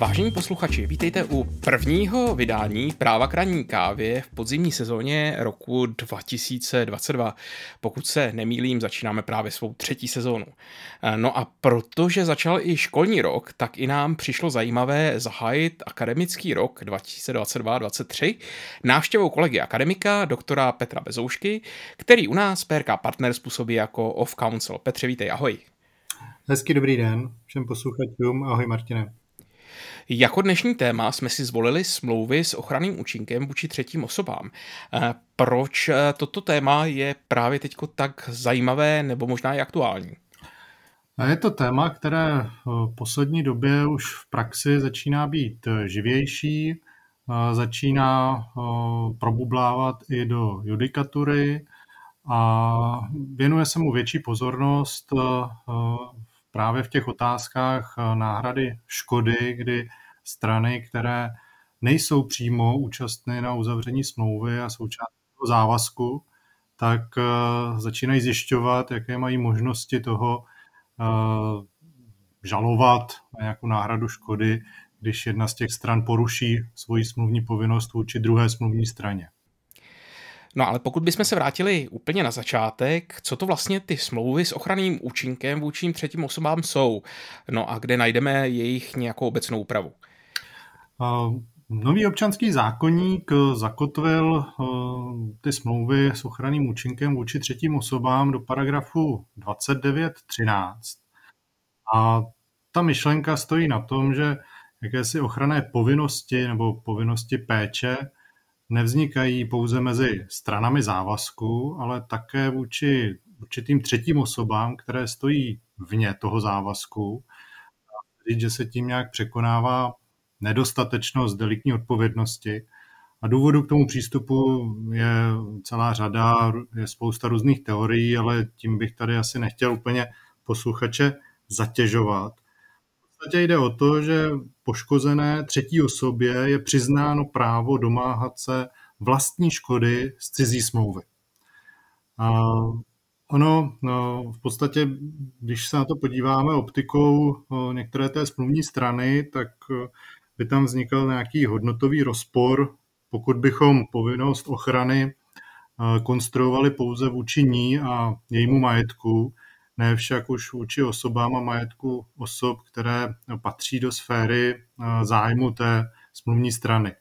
Vážení posluchači, vítejte u prvního vydání Práva kraní kávě v podzimní sezóně roku 2022. Pokud se nemýlím, začínáme právě svou třetí sezónu. No a protože začal i školní rok, tak i nám přišlo zajímavé zahájit akademický rok 2022-2023 návštěvou kolegy akademika, doktora Petra Bezoušky, který u nás PRK Partners působí jako off-council. Petře, vítej, ahoj. Hezký dobrý den všem posluchačům. Ahoj Martine. Jako dnešní téma jsme si zvolili smlouvy s ochranným účinkem vůči třetím osobám. Eh, proč eh, toto téma je právě teď tak zajímavé nebo možná i aktuální? Je to téma, které v poslední době už v praxi začíná být živější, eh, začíná probublávat i do judikatury a věnuje se mu větší pozornost právě v těch otázkách náhrady škody, kdy strany, které nejsou přímo účastny na uzavření smlouvy a součástí závazku, tak uh, začínají zjišťovat, jaké mají možnosti toho uh, žalovat na nějakou náhradu škody, když jedna z těch stran poruší svoji smluvní povinnost vůči druhé smluvní straně. No ale pokud bychom se vrátili úplně na začátek, co to vlastně ty smlouvy s ochranným účinkem vůči třetím osobám jsou? No a kde najdeme jejich nějakou obecnou úpravu? Nový občanský zákonník zakotvil eh, ty smlouvy s ochranným účinkem vůči třetím osobám do paragrafu 29.13. A ta myšlenka stojí na tom, že jakési ochranné povinnosti nebo povinnosti péče nevznikají pouze mezi stranami závazku, ale také vůči určitým třetím osobám, které stojí vně toho závazku. Říct, že se tím nějak překonává nedostatečnost deliktní odpovědnosti. A důvodu k tomu přístupu je celá řada, je spousta různých teorií, ale tím bych tady asi nechtěl úplně posluchače zatěžovat. Podstatě jde o to, že poškozené třetí osobě je přiznáno právo domáhat se vlastní škody z cizí smlouvy. A ono no, v podstatě, když se na to podíváme optikou některé té smluvní strany, tak by tam vznikl nějaký hodnotový rozpor, pokud bychom povinnost ochrany konstruovali pouze vůči ní a jejímu majetku, ne však už vůči osobám a majetku osob, které patří do sféry eh, zájmu té smluvní strany.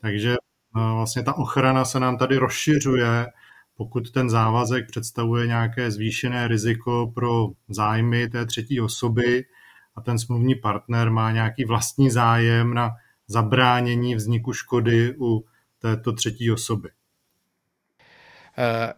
Takže eh, vlastně ta ochrana se nám tady rozšiřuje, pokud ten závazek představuje nějaké zvýšené riziko pro zájmy té třetí osoby, a ten smluvní partner má nějaký vlastní zájem na zabránění vzniku škody u této třetí osoby. Eh,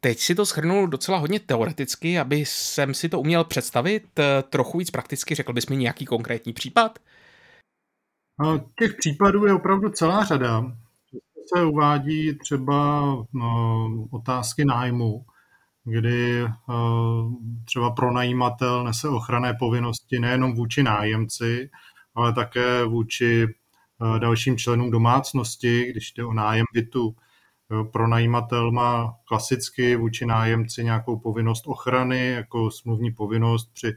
teď si to shrnul docela hodně teoreticky, aby jsem si to uměl představit eh, trochu víc prakticky. Řekl bys mi nějaký konkrétní případ? Těch případů je opravdu celá řada. Se uvádí třeba no, otázky nájmu, kdy eh, třeba pronajímatel nese ochranné povinnosti nejenom vůči nájemci, ale také vůči eh, dalším členům domácnosti, když jde o nájem bytu. Pronajímatel má klasicky vůči nájemci nějakou povinnost ochrany, jako smluvní povinnost při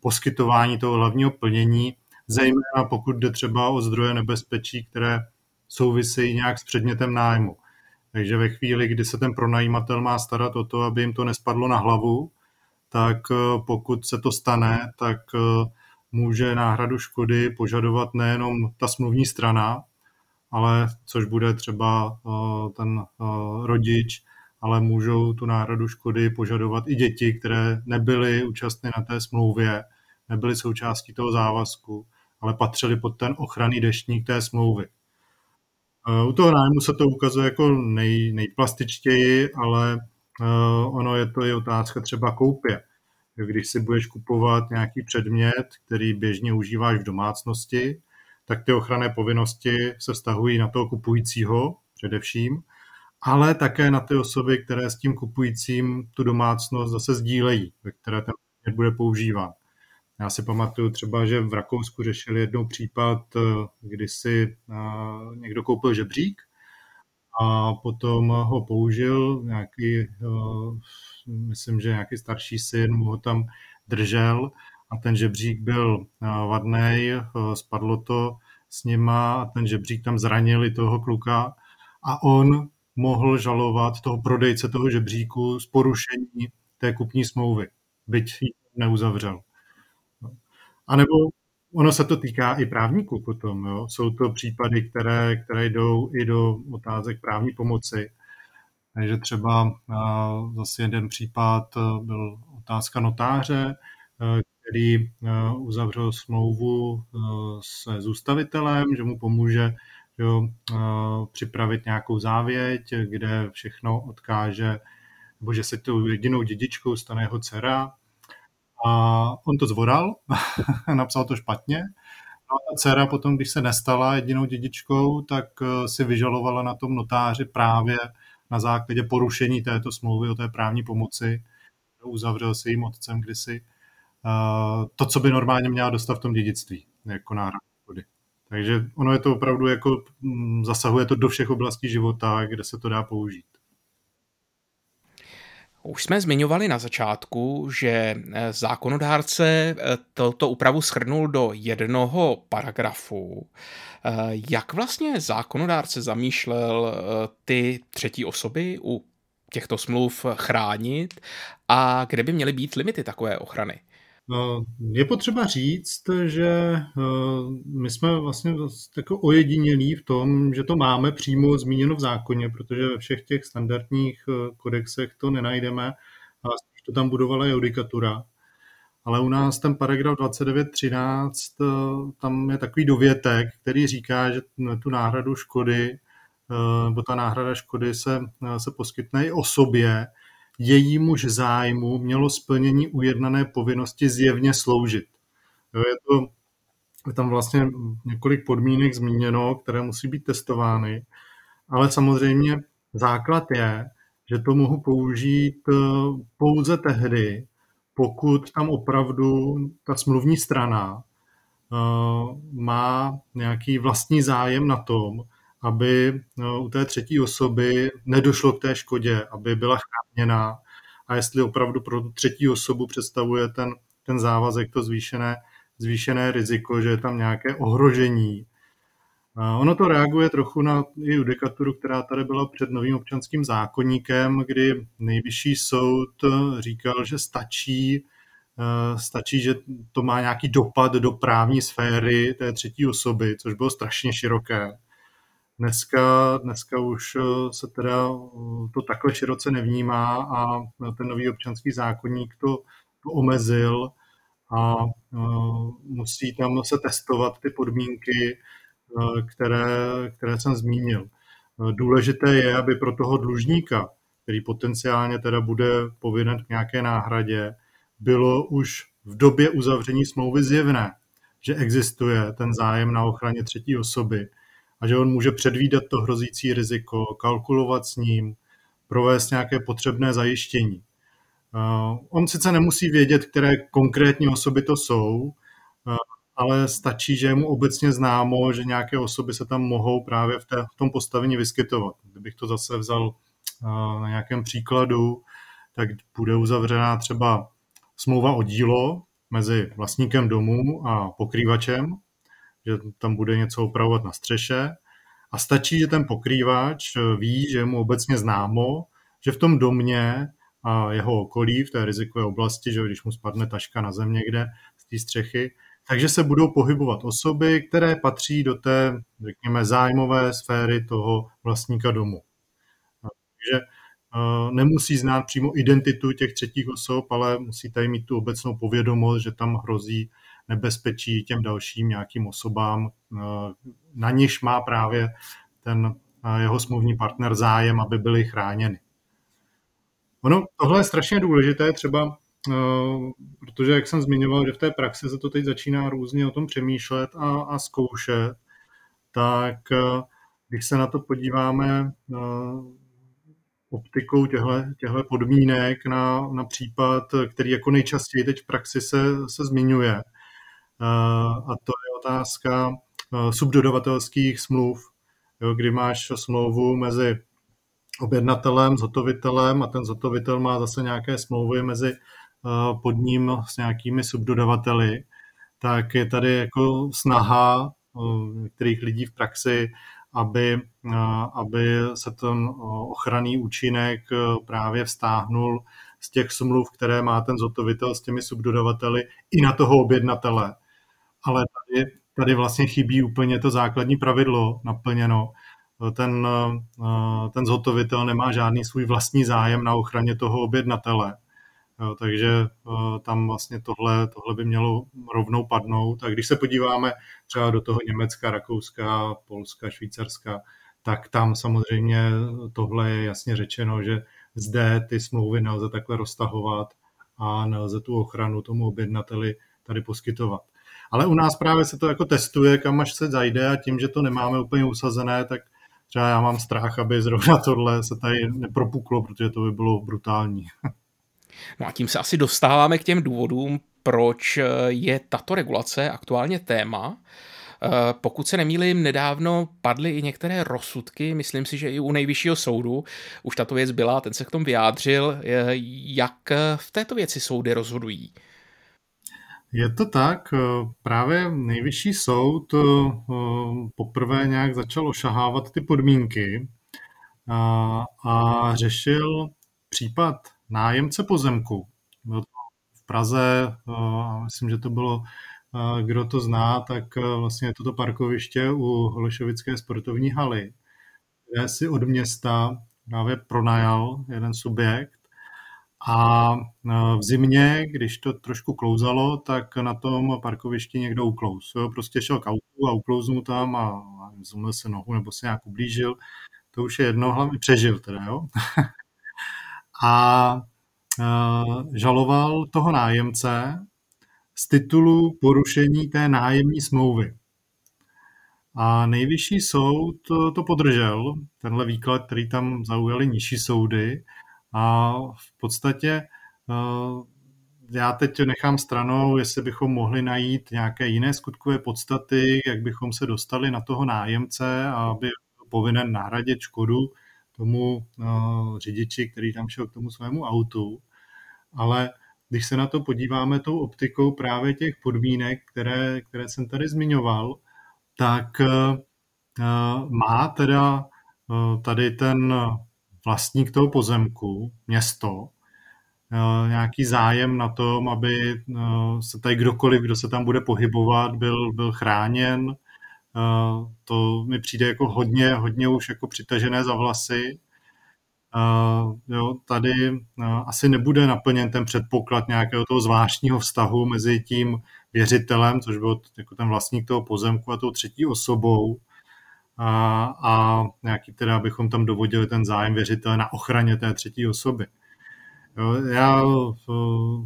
poskytování toho hlavního plnění, zejména pokud jde třeba o zdroje nebezpečí, které souvisejí nějak s předmětem nájmu. Takže ve chvíli, kdy se ten pronajímatel má starat o to, aby jim to nespadlo na hlavu, tak eh, pokud se to stane, tak eh, může náhradu škody požadovat nejenom ta smluvní strana, ale což bude třeba eh, ten rodič, ale můžou tu náhradu škody požadovat i děti, které nebyly účastny na té smlouvě, nebyly součástí toho závazku, ale patřily pod ten ochranný deštník té smlouvy. U toho nájmu se to ukazuje jako nej, nejplastičtěji, ale ono je to i otázka třeba koupě. Když si budeš kupovat nějaký předmět, který běžně užíváš v domácnosti, tak ty ochranné povinnosti se vztahují na toho kupujícího především, ale také na ty osoby, které s tím kupujícím tu domácnost zase sdílejí, ve které ten předmět bude používán. Já si pamatuju třeba, že v Rakousku řešili jednou případ, eh, kdy si eh, někdo koupil žebřík a potom ho použil nějaký, eh, myslím, že nějaký starší syn mu ho tam držel a ten žebřík byl vadný, spadlo to s nima a ten žebřík tam zranili toho kluka a on mohl žalovat toho prodejce toho žebříku z porušení té kupní smlouvy, byť ji neuzavřel. A nebo ono se to týká i právníků potom. Jo? Jsou to případy, které, které jdou i do otázek právní pomoci. Takže třeba zase jeden případ byl otázka notáře, který e, uzavřel smlouvu se zůstavitelem, že mu pomůže jo, připravit nějakou závěť, kde všechno odkáže, nebo že se tou jedinou dědičkou stane jeho dcera. A on to zvoral, napsal to špatně. No a ta dcera potom, když se nestala jedinou dědičkou, tak si vyžalovala na tom notáři právě na základě porušení této smlouvy o té právní pomoci. Uzavřel se jím otcem kdysi to, co by normálně měla dostat v tom dědictví, jako náhradu škody. Takže ono je to opravdu jako, mm, zasahuje to do všech oblastí života, kde se to dá použít. Už jsme zmiňovali na začátku, že eh, zákonodárce eh, toto úpravu schrnul do jednoho paragrafu. Eh, jak vlastně zákonodárce zamýšlel ty třetí osoby u těchto smluv chránit a kde by měly být limity takové ochrany? No, je potřeba říct, že eh, my jsme vlastně jako ojedinělí v tom, že to máme přímo zmíněno v zákoně, protože ve všech těch standardních eh, kodexech to nenajdeme a to tam budovala judikatura. Ale u nás ten paragraf 29.13, eh, tam je takový dovětek, který říká, že tu náhradu škody, nebo ta náhrada škody se, se poskytne i osobě, jejímuž zájmu mělo splnění ujednané povinnosti zjevně sloužit. Jo, je, to, je tam vlastně několik podmínek zmíněno, které musí být testovány, ale samozřejmě základ je, že to mohu použít eh, pouze tehdy, pokud tam opravdu ta smluvní strana eh, má nějaký vlastní zájem na tom, aby no, u té třetí osoby nedošlo k té škodě, aby byla chráněná a jestli opravdu pro tu třetí osobu představuje ten, ten závazek to zvýšené, zvýšené riziko, že je tam nějaké ohrožení. Ono to reaguje trochu na judikaturu, která tady byla před novým občanským zákonníkem, kdy nejvyšší soud říkal, že stačí, eh, stačí, že to má nějaký dopad do právní sféry té třetí osoby, což bylo strašně široké Dneska, dneska už eh, se teda eh, to takhle široce nevnímá a ten nový občanský zákonník to, to omezil a eh, musí tam se testovat ty podmínky, které, které jsem zmínil. Důležité je, aby pro toho dlužníka, který potenciálně teda bude povinen k nějaké náhradě, bylo už v době uzavření smlouvy zjevné, že existuje ten zájem na ochraně třetí osoby a že on může předvídat to hrozící riziko, kalkulovat s ním, provést nějaké potřebné zajištění. Uh, on sice nemusí vědět, které konkrétní osoby to jsou, uh, ale stačí, že je mu obecně známo, že nějaké osoby se tam mohou právě v, té, v tom postavení vyskytovat. Kdybych to zase vzal uh, na nějakém příkladu, tak bude uzavřená třeba smlouva o dílo mezi vlastníkem domu a pokrývačem, že tam bude něco opravovat na střeše a stačí, že ten pokrývač eh, ví, že mu obecně známo, že v tom domě a jeho okolí, v té rizikové oblasti, že když mu spadne taška na zem někde z té střechy, takže se budou pohybovat osoby, které patří do té, řekněme, zájmové sféry toho vlastníka domu. Takže eh, nemusí znát přímo identitu těch třetích osob, ale musí tady mít tu obecnou povědomost, že tam hrozí nebezpečí těm dalším nějakým osobám, eh, na něž má právě ten eh, jeho smluvní partner zájem, aby byly chráněny. Ono, tohle je strašně důležité, třeba eh, protože, jak jsem zmiňoval, že v té praxi se to teď začíná různě o tom přemýšlet a, a zkoušet, tak když se na to podíváme optikou těchto podmínek na, na případ, který jako nejčastěji teď v praxi se, se zmiňuje, a to je otázka subdodavatelských smluv, jo, kdy máš smlouvu mezi objednatelem, zhotovitelem a ten zhotovitel má zase nějaké smlouvy mezi pod ním s nějakými subdodavateli, tak je tady jako snaha některých lidí v praxi, aby, aby se ten ochranný účinek právě vztáhnul z těch smluv, které má ten zotovitel s těmi subdodavateli i na toho objednatele. Ale tady, tady vlastně chybí úplně to základní pravidlo naplněno. Ten, ten zhotovitel nemá žádný svůj vlastní zájem na ochraně toho objednatele. Takže tam vlastně tohle, tohle by mělo rovnou padnout. A když se podíváme třeba do toho Německa, Rakouska, Polska, Švýcarska, tak tam samozřejmě tohle je jasně řečeno, že zde ty smlouvy nelze takhle roztahovat a nelze tu ochranu tomu objednateli tady poskytovat. Ale u nás právě se to jako testuje, kam až se zajde a tím, že to nemáme úplně usazené, tak třeba já mám strach, aby zrovna tohle se tady nepropuklo, protože to by bylo brutální. No a tím se asi dostáváme k těm důvodům, proč je tato regulace aktuálně téma. Eh, pokud se nemýlím, nedávno padly i některé rozsudky, myslím si, že i u nejvyššího soudu už tato věc byla, ten se k tomu vyjádřil. Eh, jak v této věci soudy rozhodují? Je to tak, eh, právě nejvyšší soud poprvé nějak začal ošahávat ty podmínky a, a řešil případ nájemce pozemku. Bylo to v Praze, myslím, že to bylo kdo to zná, tak vlastně toto parkoviště u Holešovické sportovní haly, kde si od města právě pronajal jeden subjekt a e, v zimě, když to trošku klouzalo, tak na tom parkovišti někdo uklouz. Jo, prostě šel k autu a mu tam a zumil se nohu nebo se nějak ublížil. To už je jedno, hlavně přežil teda, jo. a e, žaloval toho nájemce, z titulu porušení té nájemní smlouvy. A nejvyšší soud to podržel, tenhle výklad, který tam zaujali nižší soudy. A v podstatě eh, já teď nechám stranou, jestli bychom mohli najít nějaké jiné skutkové podstaty, jak bychom se dostali na toho nájemce aby povinen nahradit škodu tomu eh, řidiči, který tam šel k tomu svému autu. Ale když se na to podíváme tou optikou právě těch podmínek, které, které jsem tady zmiňoval, tak uh, má teda tady ten vlastník toho pozemku, město, uh, nějaký zájem na tom, aby se tady kdokoliv, kdo se tam bude pohybovat, byl, byl chráněn. To mi přijde jako hodně, hodně už jako přitažené za vlasy. Jo, tady asi nebude naplněn ten předpoklad nějakého toho zvláštního vztahu mezi tím věřitelem, což byl jako ten vlastník toho pozemku a tou třetí osobou a, a nějaký teda, abychom tam dovodili ten zájem věřitele na ochraně té třetí osoby. Jo, já v,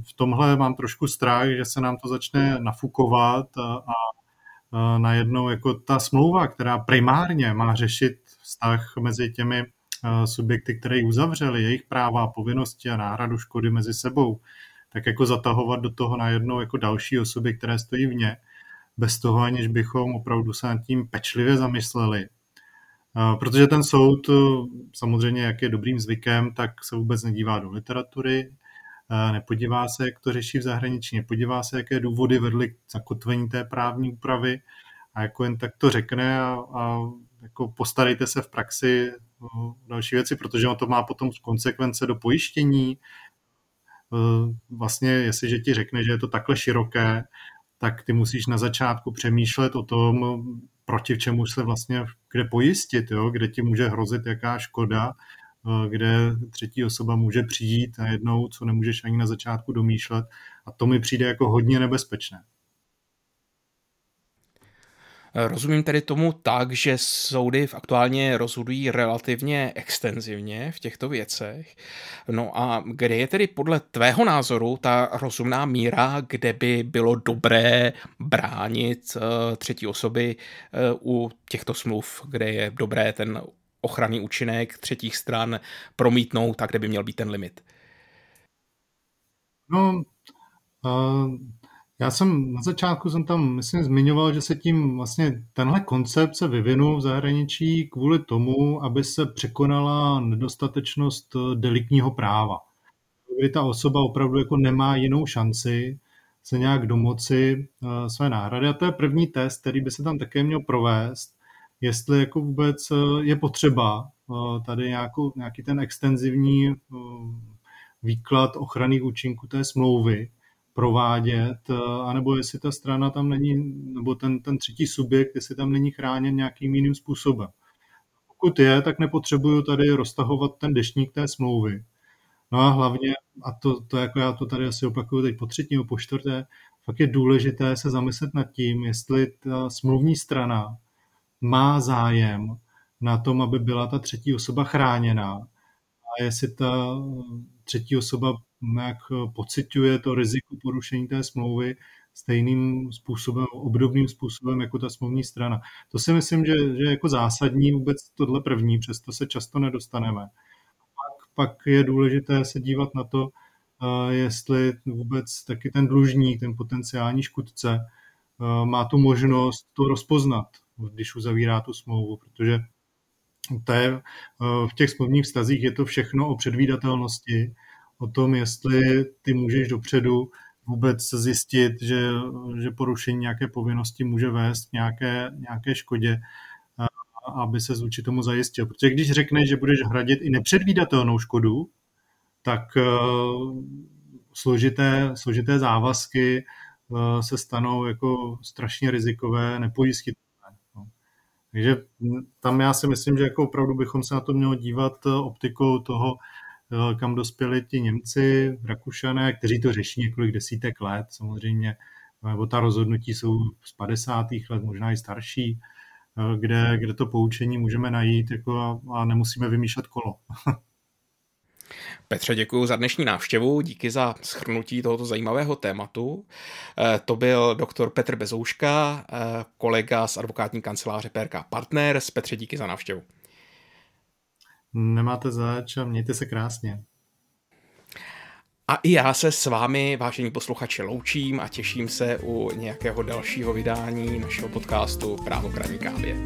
v tomhle mám trošku strach, že se nám to začne nafukovat a, a, najednou jako ta smlouva, která primárně má řešit vztah mezi těmi subjekty, které ji uzavřely, jejich práva a povinnosti a náhradu škody mezi sebou, tak jako zatahovat do toho najednou jako další osoby, které stojí v ně, bez toho, aniž bychom opravdu se nad tím pečlivě zamysleli. Protože ten soud, samozřejmě, jak je dobrým zvykem, tak se vůbec nedívá do literatury, nepodívá se, jak to řeší v zahraničí, nepodívá se, jaké důvody vedly k zakotvení té právní úpravy a jako jen tak to řekne a, a jako postarejte se v praxi o další věci, protože on to má potom konsekvence do pojištění. Vlastně, jestliže ti řekne, že je to takhle široké, tak ty musíš na začátku přemýšlet o tom, proti čemu se vlastně, kde pojistit, jo? kde ti může hrozit jaká škoda, e, kde třetí osoba může přijít a jednou, co nemůžeš ani na začátku domýšlet. A to mi přijde jako hodně nebezpečné. Rozumím tedy tomu tak, že soudy aktuálně rozhodují relativně extenzivně v těchto věcech. No a kde je tedy podle tvého názoru ta rozumná míra, kde by bylo dobré bránit eh, třetí osoby eh, u těchto smluv, kde je dobré ten ochranný účinek třetích stran promítnout, tak kde by měl být ten limit? No, uh já jsem na začátku jsem tam, myslím, zmiňoval, že se tím vlastně tenhle koncept se vyvinul v zahraničí kvůli tomu, aby se překonala nedostatečnost eh, deliktního práva. kdy ta osoba opravdu jako nemá jinou šanci se nějak domoci uh, své náhrady. A to je první test, který by se tam také měl provést, jestli jako vůbec uh, je potřeba tady nějakou, nějaký ten extenzivní výklad ochranných účinků té smlouvy provádět, anebo jestli ta strana tam není, nebo ten, ten třetí subjekt, jestli tam není chráněn nějakým jiným způsobem. Pokud je, tak nepotřebuju tady roztahovat ten dešník té smlouvy. No a hlavně, a to, to jako já to tady asi opakuju teď po třetí nebo po čtvrté, fakt je důležité se zamyslet nad tím, jestli ta smluvní strana má zájem na tom, aby byla ta třetí osoba chráněná a jestli ta třetí osoba jak pociťuje to riziko porušení té smlouvy stejným způsobem, obdobným způsobem jako ta smluvní strana. To si myslím, že, že jako zásadní vůbec tohle první, přesto se často nedostaneme pak je důležité se dívat na to, jestli vůbec taky ten dlužník, ten potenciální škudce, má tu možnost to rozpoznat, když uzavírá tu smlouvu, protože to je, v těch smluvních vztazích je to všechno o předvídatelnosti, o tom, jestli ty můžeš dopředu vůbec zjistit, že, že porušení nějaké povinnosti může vést k nějaké, nějaké škodě aby se vůči tomu zajistil. Protože když řekneš, že budeš hradit i nepředvídatelnou škodu, tak uh, složité, složité závazky se stanou jako strašně rizikové, nepojistitelné. Takže tam já si myslím, že jako opravdu bychom se na to měli dívat optikou toho, uh, kam dospěli ti Němci, Rakušané, kteří to řeší několik desítek let samozřejmě, nebo ta rozhodnutí jsou z 50. let, možná i starší, Eh, kde, kde to poučení můžeme najít jako a, a nemusíme vymýšlet kolo. Petře, děkuji za dnešní návštěvu, díky za schrnutí tohoto zajímavého tématu. Eh, to byl doktor Petr Bezouška, eh, kolega z advokátní kanceláře PRK Partners. Petře, díky za návštěvu. Nemáte zač a mějte se krásně. A i já se s vámi, vážení posluchači, loučím a těším se u nějakého dalšího vydání našeho podcastu Právo kraní kávě.